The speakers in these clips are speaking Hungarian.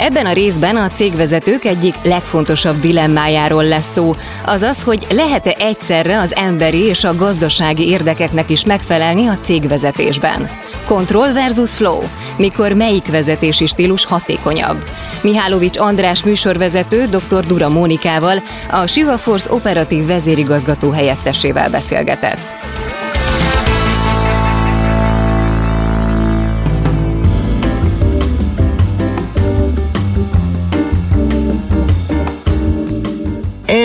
Ebben a részben a cégvezetők egyik legfontosabb dilemmájáról lesz szó, azaz, hogy lehet-e egyszerre az emberi és a gazdasági érdekeknek is megfelelni a cégvezetésben. Control versus flow, mikor melyik vezetési stílus hatékonyabb. Mihálovics András műsorvezető dr. Dura Mónikával, a Siva Force operatív vezérigazgató helyettesével beszélgetett.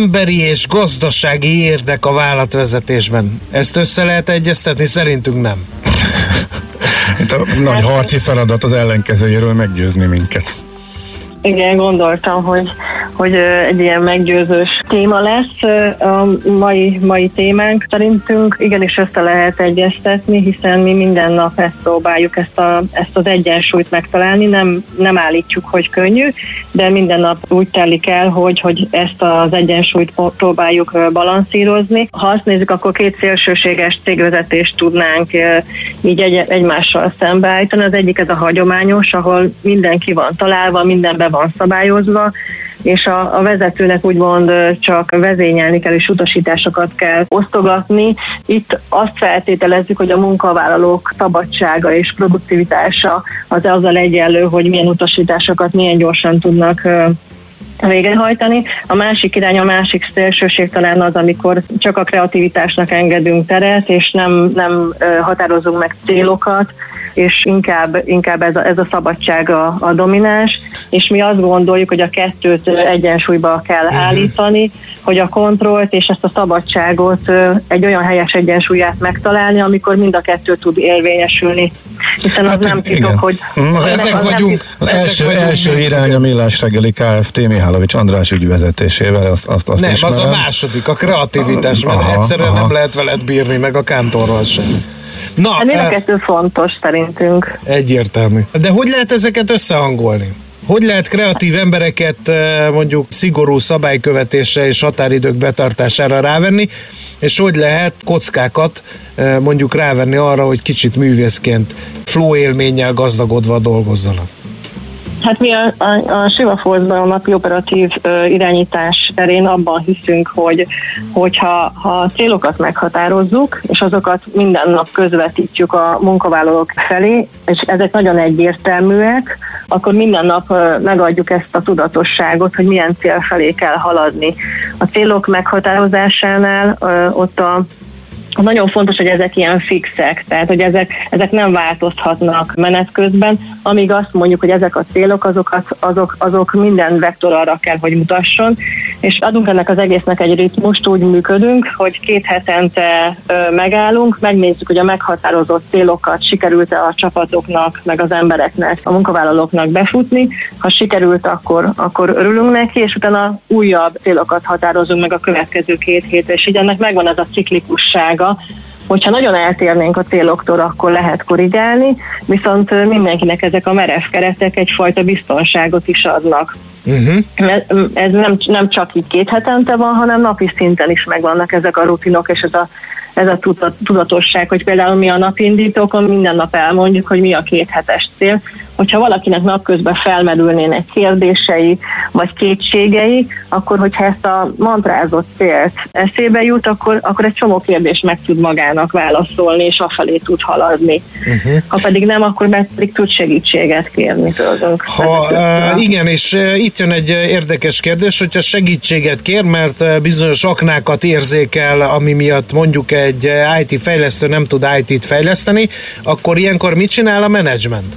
Emberi és gazdasági érdek a vállalatvezetésben. Ezt össze lehet egyeztetni? Szerintünk nem. Itt a nagy harci feladat az ellenkezőjéről meggyőzni minket. Igen, gondoltam, hogy, hogy egy ilyen meggyőzős téma lesz a mai, mai témánk. Szerintünk igenis össze lehet egyeztetni, hiszen mi minden nap ezt próbáljuk, ezt, a, ezt az egyensúlyt megtalálni. Nem, nem állítjuk, hogy könnyű, de minden nap úgy telik el, hogy, hogy ezt az egyensúlyt próbáljuk balanszírozni. Ha azt nézzük, akkor két szélsőséges cégvezetést tudnánk így egy, egymással szembeállítani. Az egyik ez a hagyományos, ahol mindenki van találva, mindenbe van szabályozva, és a, a vezetőnek úgymond csak vezényelni kell, és utasításokat kell osztogatni. Itt azt feltételezzük, hogy a munkavállalók szabadsága és produktivitása az azzal egyenlő, hogy milyen utasításokat milyen gyorsan tudnak végrehajtani. A másik irány, a másik szélsőség talán az, amikor csak a kreativitásnak engedünk teret, és nem, nem határozunk meg célokat, és inkább, inkább ez, a, ez a szabadság a, a domináns, és mi azt gondoljuk, hogy a kettőt egyensúlyba kell uh-huh. állítani, hogy a kontrollt és ezt a szabadságot egy olyan helyes egyensúlyát megtalálni, amikor mind a kettő tud érvényesülni. Hiszen az hát, nem titok, hogy... Na, ezek az vagyunk. Az első, vagyunk első irány a Millás reggeli Kft. Mihálovics András ügyvezetésével, azt, azt, azt Nem, ismerem. az a második, a kreativitás, mert aha, egyszerűen aha. nem lehet veled bírni, meg a kántorral sem. Na, hát mind a kettő fontos szerintünk. Egyértelmű. De hogy lehet ezeket összehangolni? Hogy lehet kreatív embereket mondjuk szigorú szabálykövetésre és határidők betartására rávenni, és hogy lehet kockákat mondjuk rávenni arra, hogy kicsit művészként flow élménnyel gazdagodva dolgozzanak? Hát mi a, a, a Siva a napi operatív ö, irányítás terén abban hiszünk, hogy hogyha ha célokat meghatározzuk, és azokat minden nap közvetítjük a munkavállalók felé, és ezek nagyon egyértelműek, akkor minden nap ö, megadjuk ezt a tudatosságot, hogy milyen cél felé kell haladni. A célok meghatározásánál ö, ott a nagyon fontos, hogy ezek ilyen fixek, tehát hogy ezek, ezek nem változhatnak menet közben, amíg azt mondjuk, hogy ezek a célok, azokat, azok, azok minden vektor arra kell, hogy mutasson, és adunk ennek az egésznek egy ritmust, úgy működünk, hogy két hetente megállunk, megnézzük, hogy a meghatározott célokat sikerült-e a csapatoknak, meg az embereknek, a munkavállalóknak befutni. Ha sikerült, akkor, akkor örülünk neki, és utána újabb célokat határozunk meg a következő két hétre, és így ennek megvan ez a ciklikussága, hogyha nagyon eltérnénk a céloktól, akkor lehet korrigálni, viszont mindenkinek ezek a merev keretek egyfajta biztonságot is adnak. Uh-huh. Ez nem, nem csak így két hetente van, hanem napi szinten is megvannak ezek a rutinok, és ez a, ez a tudatosság, hogy például mi a napindítókon minden nap elmondjuk, hogy mi a két hetes cél, hogyha valakinek napközben felmerülnének kérdései, vagy kétségei, akkor hogyha ezt a mantrázott célt eszébe jut, akkor, akkor egy csomó kérdést meg tud magának válaszolni, és afelé tud haladni. Uh-huh. Ha pedig nem, akkor meg pedig tud segítséget kérni tőlünk. Ha, uh, igen, és itt jön egy érdekes kérdés, hogyha segítséget kér, mert bizonyos aknákat érzékel, ami miatt mondjuk egy IT fejlesztő nem tud IT-t fejleszteni, akkor ilyenkor mit csinál a menedzsment?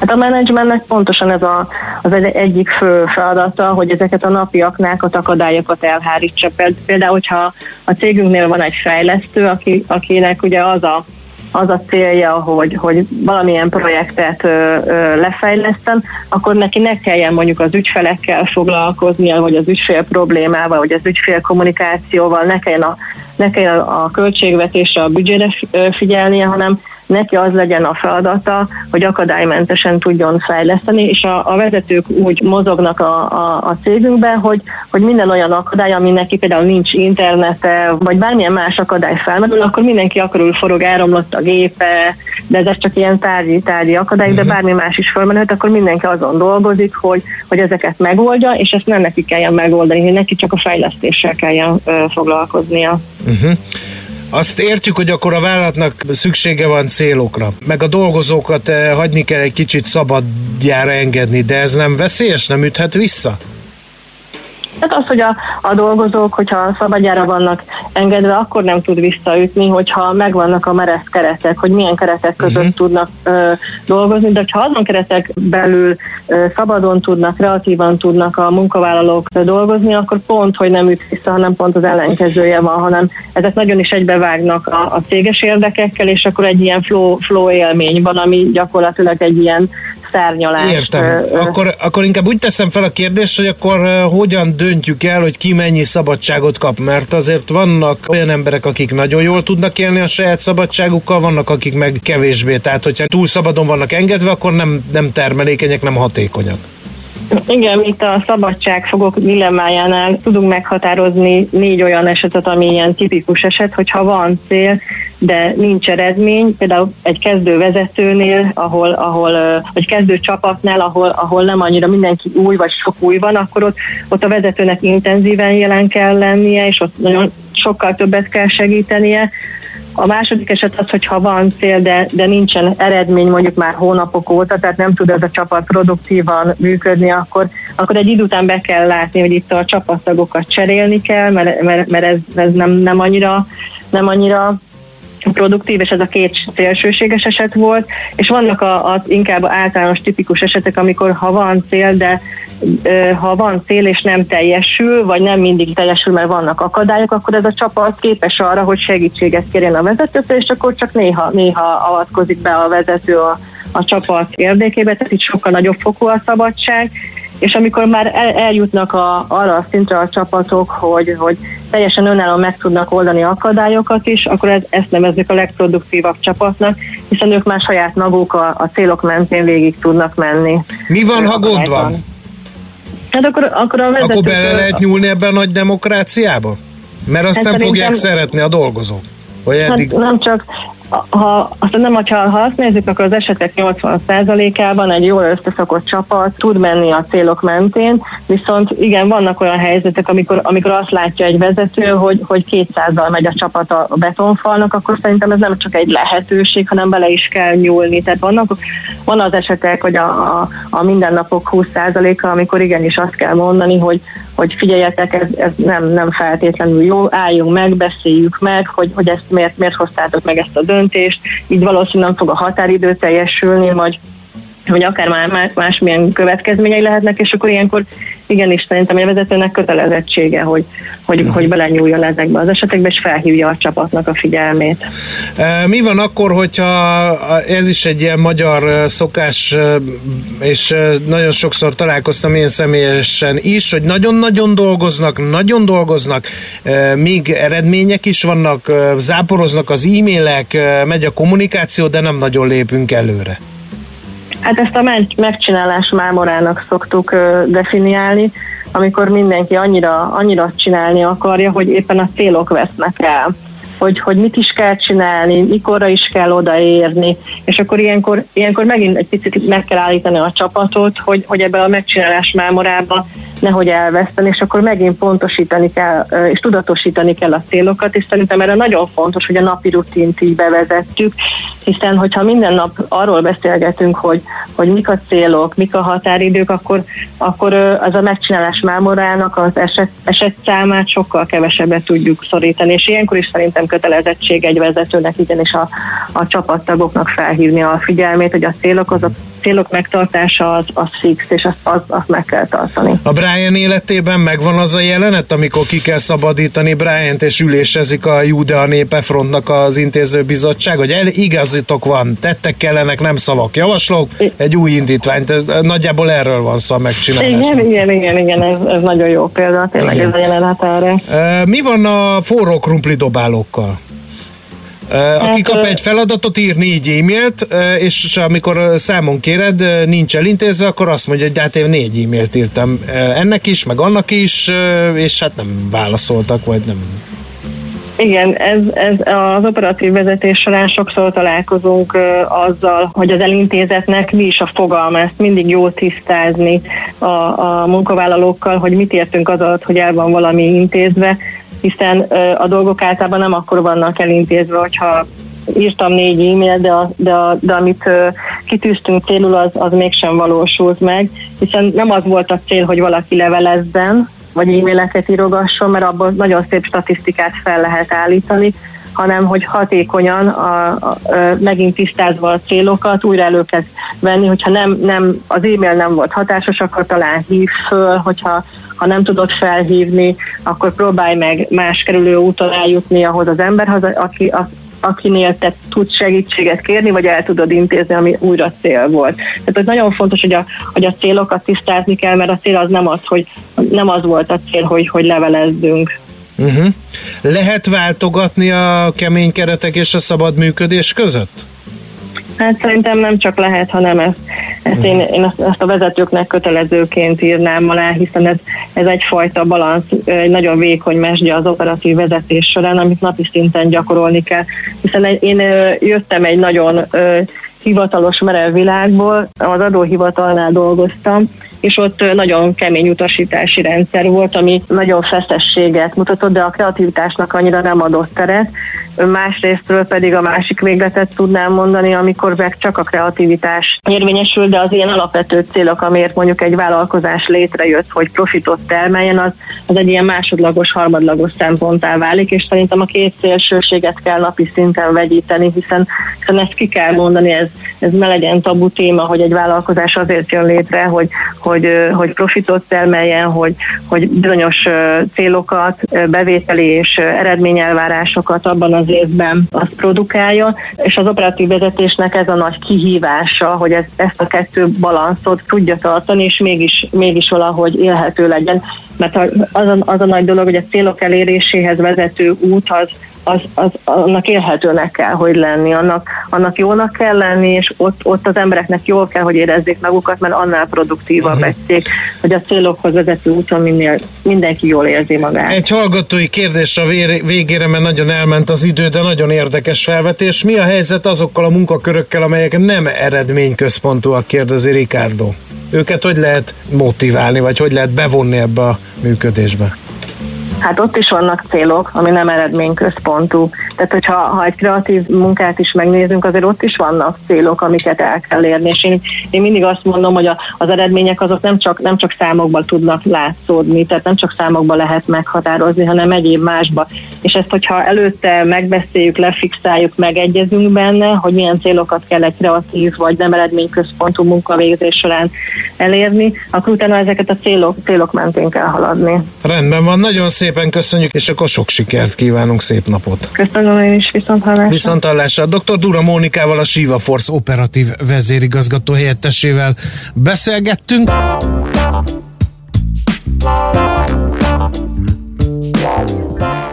Hát a menedzsmentnek pontosan ez a, az egy, egyik fő feladata, hogy ezeket a napi aknákat, akadályokat elhárítsa. Például, hogyha a cégünknél van egy fejlesztő, aki, akinek ugye az a az a célja, hogy, hogy valamilyen projektet ö, ö, lefejleszten, akkor neki ne kelljen mondjuk az ügyfelekkel foglalkoznia, vagy az ügyfél problémával, vagy az ügyfél kommunikációval, ne kelljen a, ne kelljen a költségvetésre, a büdzsére figyelnie, hanem neki az legyen a feladata, hogy akadálymentesen tudjon fejleszteni, és a, a vezetők úgy mozognak a, a, a cégünkben, hogy, hogy minden olyan akadály, ami neki például nincs internete, vagy bármilyen más akadály felmerül, akkor mindenki akarul forog, elromlott a gépe, de ez csak ilyen tárgyi, tárgyi akadály, de mhm. bármi más is felmerült, akkor mindenki azon dolgozik, hogy, hogy ezeket megoldja, és ezt nem neki kelljen megoldani, neki csak a fejlesztéssel kelljen ö, foglalkoznia. Uh-huh. Azt értjük, hogy akkor a vállalatnak szüksége van célokra, meg a dolgozókat eh, hagyni kell egy kicsit szabadjára engedni, de ez nem veszélyes, nem üthet vissza? Hát az, hogy a, a dolgozók, hogyha szabadjára vannak engedve, akkor nem tud visszaütni, hogyha megvannak a meresz keretek, hogy milyen keretek között uh-huh. tudnak ö, dolgozni, de ha azon keretek belül ö, szabadon tudnak, kreatívan tudnak a munkavállalók dolgozni, akkor pont, hogy nem üt vissza, hanem pont az ellenkezője van, hanem ezek nagyon is egybevágnak a, a céges érdekekkel, és akkor egy ilyen flow, flow élmény van, ami gyakorlatilag egy ilyen szárnyalás. Értem. Akkor, akkor inkább úgy teszem fel a kérdést, hogy akkor hogyan döntjük el, hogy ki mennyi szabadságot kap, mert azért vannak olyan emberek, akik nagyon jól tudnak élni a saját szabadságukkal, vannak, akik meg kevésbé. Tehát, hogyha túl szabadon vannak engedve, akkor nem, nem termelékenyek, nem hatékonyak. Igen, itt a szabadságfogok dilemmájánál tudunk meghatározni négy olyan esetet, ami ilyen tipikus eset, hogyha van cél, de nincs eredmény, például egy kezdő vezetőnél, ahol, ahol vagy kezdő csapatnál, ahol, ahol nem annyira mindenki új, vagy sok új van, akkor ott, ott a vezetőnek intenzíven jelen kell lennie, és ott nagyon sokkal többet kell segítenie, a második eset az, hogy ha van cél, de, de nincsen eredmény mondjuk már hónapok óta, tehát nem tud ez a csapat produktívan működni, akkor, akkor egy idő után be kell látni, hogy itt a csapattagokat cserélni kell, mert, mert, mert ez, ez nem, nem annyira nem annyira produktív, és ez a két szélsőséges eset volt, és vannak a, a inkább általános tipikus esetek, amikor ha van cél, de ha van cél és nem teljesül, vagy nem mindig teljesül, mert vannak akadályok, akkor ez a csapat képes arra, hogy segítséget kérjen a vezetőtől, és akkor csak néha, néha avatkozik be a vezető a, a csapat érdekébe, tehát itt sokkal nagyobb fokú a szabadság, és amikor már el, eljutnak a, arra a szintre a csapatok, hogy, hogy teljesen önállóan meg tudnak oldani akadályokat is, akkor ez, ezt nevezzük a legproduktívabb csapatnak, hiszen ők már saját maguk a, a célok mentén végig tudnak menni. Mi van, ha gond van? Hát akkor, akkor, a akkor bele lehet nyúlni ebben a nagy demokráciába? Mert azt hát nem fogják szeretni a dolgozók. Vagy hát eddig... Hát nem csak, ha, azt nem, hogyha, ha azt nézzük, akkor az esetek 80%-ában egy jól összeszokott csapat tud menni a célok mentén, viszont igen, vannak olyan helyzetek, amikor, amikor azt látja egy vezető, hogy, hogy 200-dal megy a csapat a betonfalnak, akkor szerintem ez nem csak egy lehetőség, hanem bele is kell nyúlni. Tehát vannak, van az esetek, hogy a, a, a mindennapok 20%-a, amikor igenis azt kell mondani, hogy, hogy figyeljetek, ez, ez nem, nem feltétlenül jó, álljunk meg, beszéljük meg, hogy, hogy ezt miért, miért hoztátok meg ezt a döntést, így valószínűleg nem fog a határidő teljesülni, vagy vagy akár már másmilyen következményei lehetnek, és akkor ilyenkor igenis szerintem a vezetőnek kötelezettsége, hogy, hogy, uh-huh. hogy belenyúljon ezekbe az esetekbe, és felhívja a csapatnak a figyelmét. E, mi van akkor, hogyha ez is egy ilyen magyar szokás, és nagyon sokszor találkoztam én személyesen is, hogy nagyon-nagyon dolgoznak, nagyon dolgoznak, még eredmények is vannak, záporoznak az e-mailek, megy a kommunikáció, de nem nagyon lépünk előre. Hát ezt a megcsinálás mámorának szoktuk definiálni, amikor mindenki annyira, annyira csinálni akarja, hogy éppen a célok vesznek el. hogy, hogy mit is kell csinálni, mikorra is kell odaérni, és akkor ilyenkor, ilyenkor megint egy picit meg kell állítani a csapatot, hogy, hogy ebbe a megcsinálás mámorába nehogy elveszteni, és akkor megint pontosítani kell, és tudatosítani kell a célokat, és szerintem erre nagyon fontos, hogy a napi rutint így bevezettük, hiszen hogyha minden nap arról beszélgetünk, hogy, hogy mik a célok, mik a határidők, akkor, akkor az a megcsinálás mámorának az eset, eset számát sokkal kevesebbet tudjuk szorítani, és ilyenkor is szerintem kötelezettség egy vezetőnek igenis a, a csapattagoknak felhívni a figyelmét, hogy a célok, az a célok megtartása az, az fix, és azt, az, azt meg kell tartani. A Brian életében megvan az a jelenet, amikor ki kell szabadítani Brian-t, és ülésezik a Judea Népefrontnak az intézőbizottság, hogy el, igazitok van, tettek kellenek, nem szavak. Javaslok egy új indítványt, ez, nagyjából erről van szó a megcsinálásnak. Igen, igen, igen, igen, ez, ez nagyon jó példa, tényleg igen. ez a jelenet erre. Mi van a forró krumpli dobálókkal? Aki kap egy feladatot, ír négy e-mailt, és amikor számon kéred, nincs elintézve, akkor azt mondja, hogy hát én négy e-mailt írtam ennek is, meg annak is, és hát nem válaszoltak, vagy nem igen, ez, ez az operatív vezetés során sokszor találkozunk uh, azzal, hogy az elintézetnek mi is a fogalma, ezt mindig jó tisztázni a, a munkavállalókkal, hogy mit értünk az alatt, hogy el van valami intézve, hiszen a dolgok általában nem akkor vannak elintézve, hogyha írtam négy e-mail, de, de, de amit kitűztünk célul, az, az mégsem valósult meg, hiszen nem az volt a cél, hogy valaki levelezzen, vagy e-maileket írogasson, mert abból nagyon szép statisztikát fel lehet állítani, hanem hogy hatékonyan a, a, a, megint tisztázva a célokat újra elő kell venni, hogyha nem, nem, az e-mail nem volt hatásos, akkor talán hív föl, hogyha ha nem tudod felhívni, akkor próbálj meg más kerülő úton eljutni ahhoz az emberhez, aki, a, akinél te tudsz segítséget kérni, vagy el tudod intézni, ami újra cél volt. Tehát hogy nagyon fontos, hogy a, hogy a célokat tisztázni kell, mert a cél az nem az, hogy nem az volt a cél, hogy, hogy levelezzünk. Uh-huh. Lehet váltogatni a kemény keretek és a szabad működés között? Hát szerintem nem csak lehet, hanem ezt, ezt én, én ezt, a vezetőknek kötelezőként írnám alá, hiszen ez, ez egyfajta balansz, egy nagyon vékony mesdje az operatív vezetés során, amit napi szinten gyakorolni kell. Hiszen én jöttem egy nagyon hivatalos merev világból, az adóhivatalnál dolgoztam, és ott nagyon kemény utasítási rendszer volt, ami nagyon feszességet mutatott, de a kreativitásnak annyira nem adott teret. Másrésztről pedig a másik végletet tudnám mondani, amikor meg csak a kreativitás érvényesül, de az ilyen alapvető célok, amiért mondjuk egy vállalkozás létrejött, hogy profitot termeljen, az, az egy ilyen másodlagos, harmadlagos szemponttá válik, és szerintem a két szélsőséget kell napi szinten vegyíteni, hiszen, hiszen ezt ki kell mondani, ez, ez ne legyen tabu téma, hogy egy vállalkozás azért jön létre, hogy, hogy, hogy profitot termeljen, hogy, hogy bizonyos célokat, bevételi és eredményelvárásokat abban az évben azt produkálja, és az operatív vezetésnek ez a nagy kihívása, hogy ez, ezt a kettő balanszot tudja tartani, és mégis, mégis valahogy élhető legyen. Mert az a, az a nagy dolog, hogy a célok eléréséhez vezető út az, az, az, annak élhetőnek kell, hogy lenni, annak, annak jónak kell lenni, és ott, ott az embereknek jól kell, hogy érezzék magukat, mert annál produktívabb uh-huh. egy hogy a célokhoz vezető úton minél, mindenki jól érzi magát. Egy hallgatói kérdés a végére, mert nagyon elment az idő, de nagyon érdekes felvetés. Mi a helyzet azokkal a munkakörökkel, amelyek nem eredményközpontúak, kérdezi Ricardo? Őket hogy lehet motiválni, vagy hogy lehet bevonni ebbe a működésbe? Hát ott is vannak célok, ami nem eredményközpontú. Tehát, hogyha ha egy kreatív munkát is megnézünk, azért ott is vannak célok, amiket el kell érni. És én, én mindig azt mondom, hogy a, az eredmények azok nem csak, nem csak számokban tudnak látszódni, tehát nem csak számokban lehet meghatározni, hanem egyéb másba. És ezt, hogyha előtte megbeszéljük, lefixáljuk, megegyezünk benne, hogy milyen célokat kell egy kreatív vagy nem eredményközpontú munkavégzés során elérni, akkor utána ezeket a célok, célok mentén kell haladni. Rendben van, nagyon szép szépen köszönjük, és akkor sok sikert kívánunk, szép napot. Köszönöm én is, viszont hallásra. Viszont hallásra. Dr. Dura Mónikával, a Siva Force operatív vezérigazgató helyettesével beszélgettünk.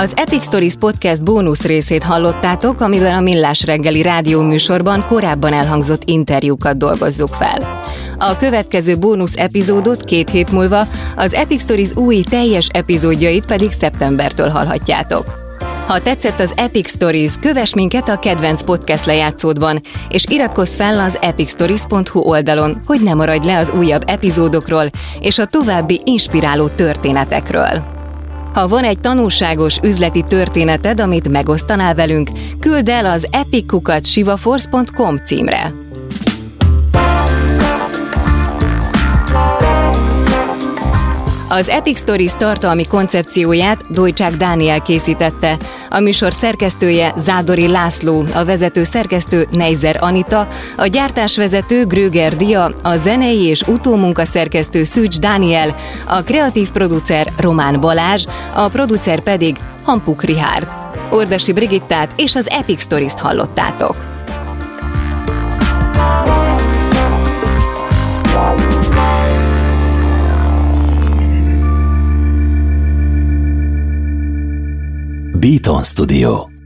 Az Epic Stories Podcast bónusz részét hallottátok, amiben a Millás reggeli rádió műsorban korábban elhangzott interjúkat dolgozzuk fel. A következő bónusz epizódot két hét múlva, az Epic Stories új teljes epizódjait pedig szeptembertől hallhatjátok. Ha tetszett az Epic Stories, kövess minket a kedvenc podcast lejátszódban, és iratkozz fel az epicstories.hu oldalon, hogy ne maradj le az újabb epizódokról és a további inspiráló történetekről. Ha van egy tanulságos üzleti történeted, amit megosztanál velünk, küld el az epickukat.sivaforce.com címre. Az Epic Stories tartalmi koncepcióját Dojcsák Dániel készítette, a műsor szerkesztője Zádori László, a vezető szerkesztő Neizer Anita, a gyártásvezető Gröger Dia, a zenei és utómunka szerkesztő Szűcs Dániel, a kreatív producer Román Balázs, a producer pedig Hampuk Rihárd. Ordasi Brigittát és az Epic Stories-t hallottátok. Beaton Studio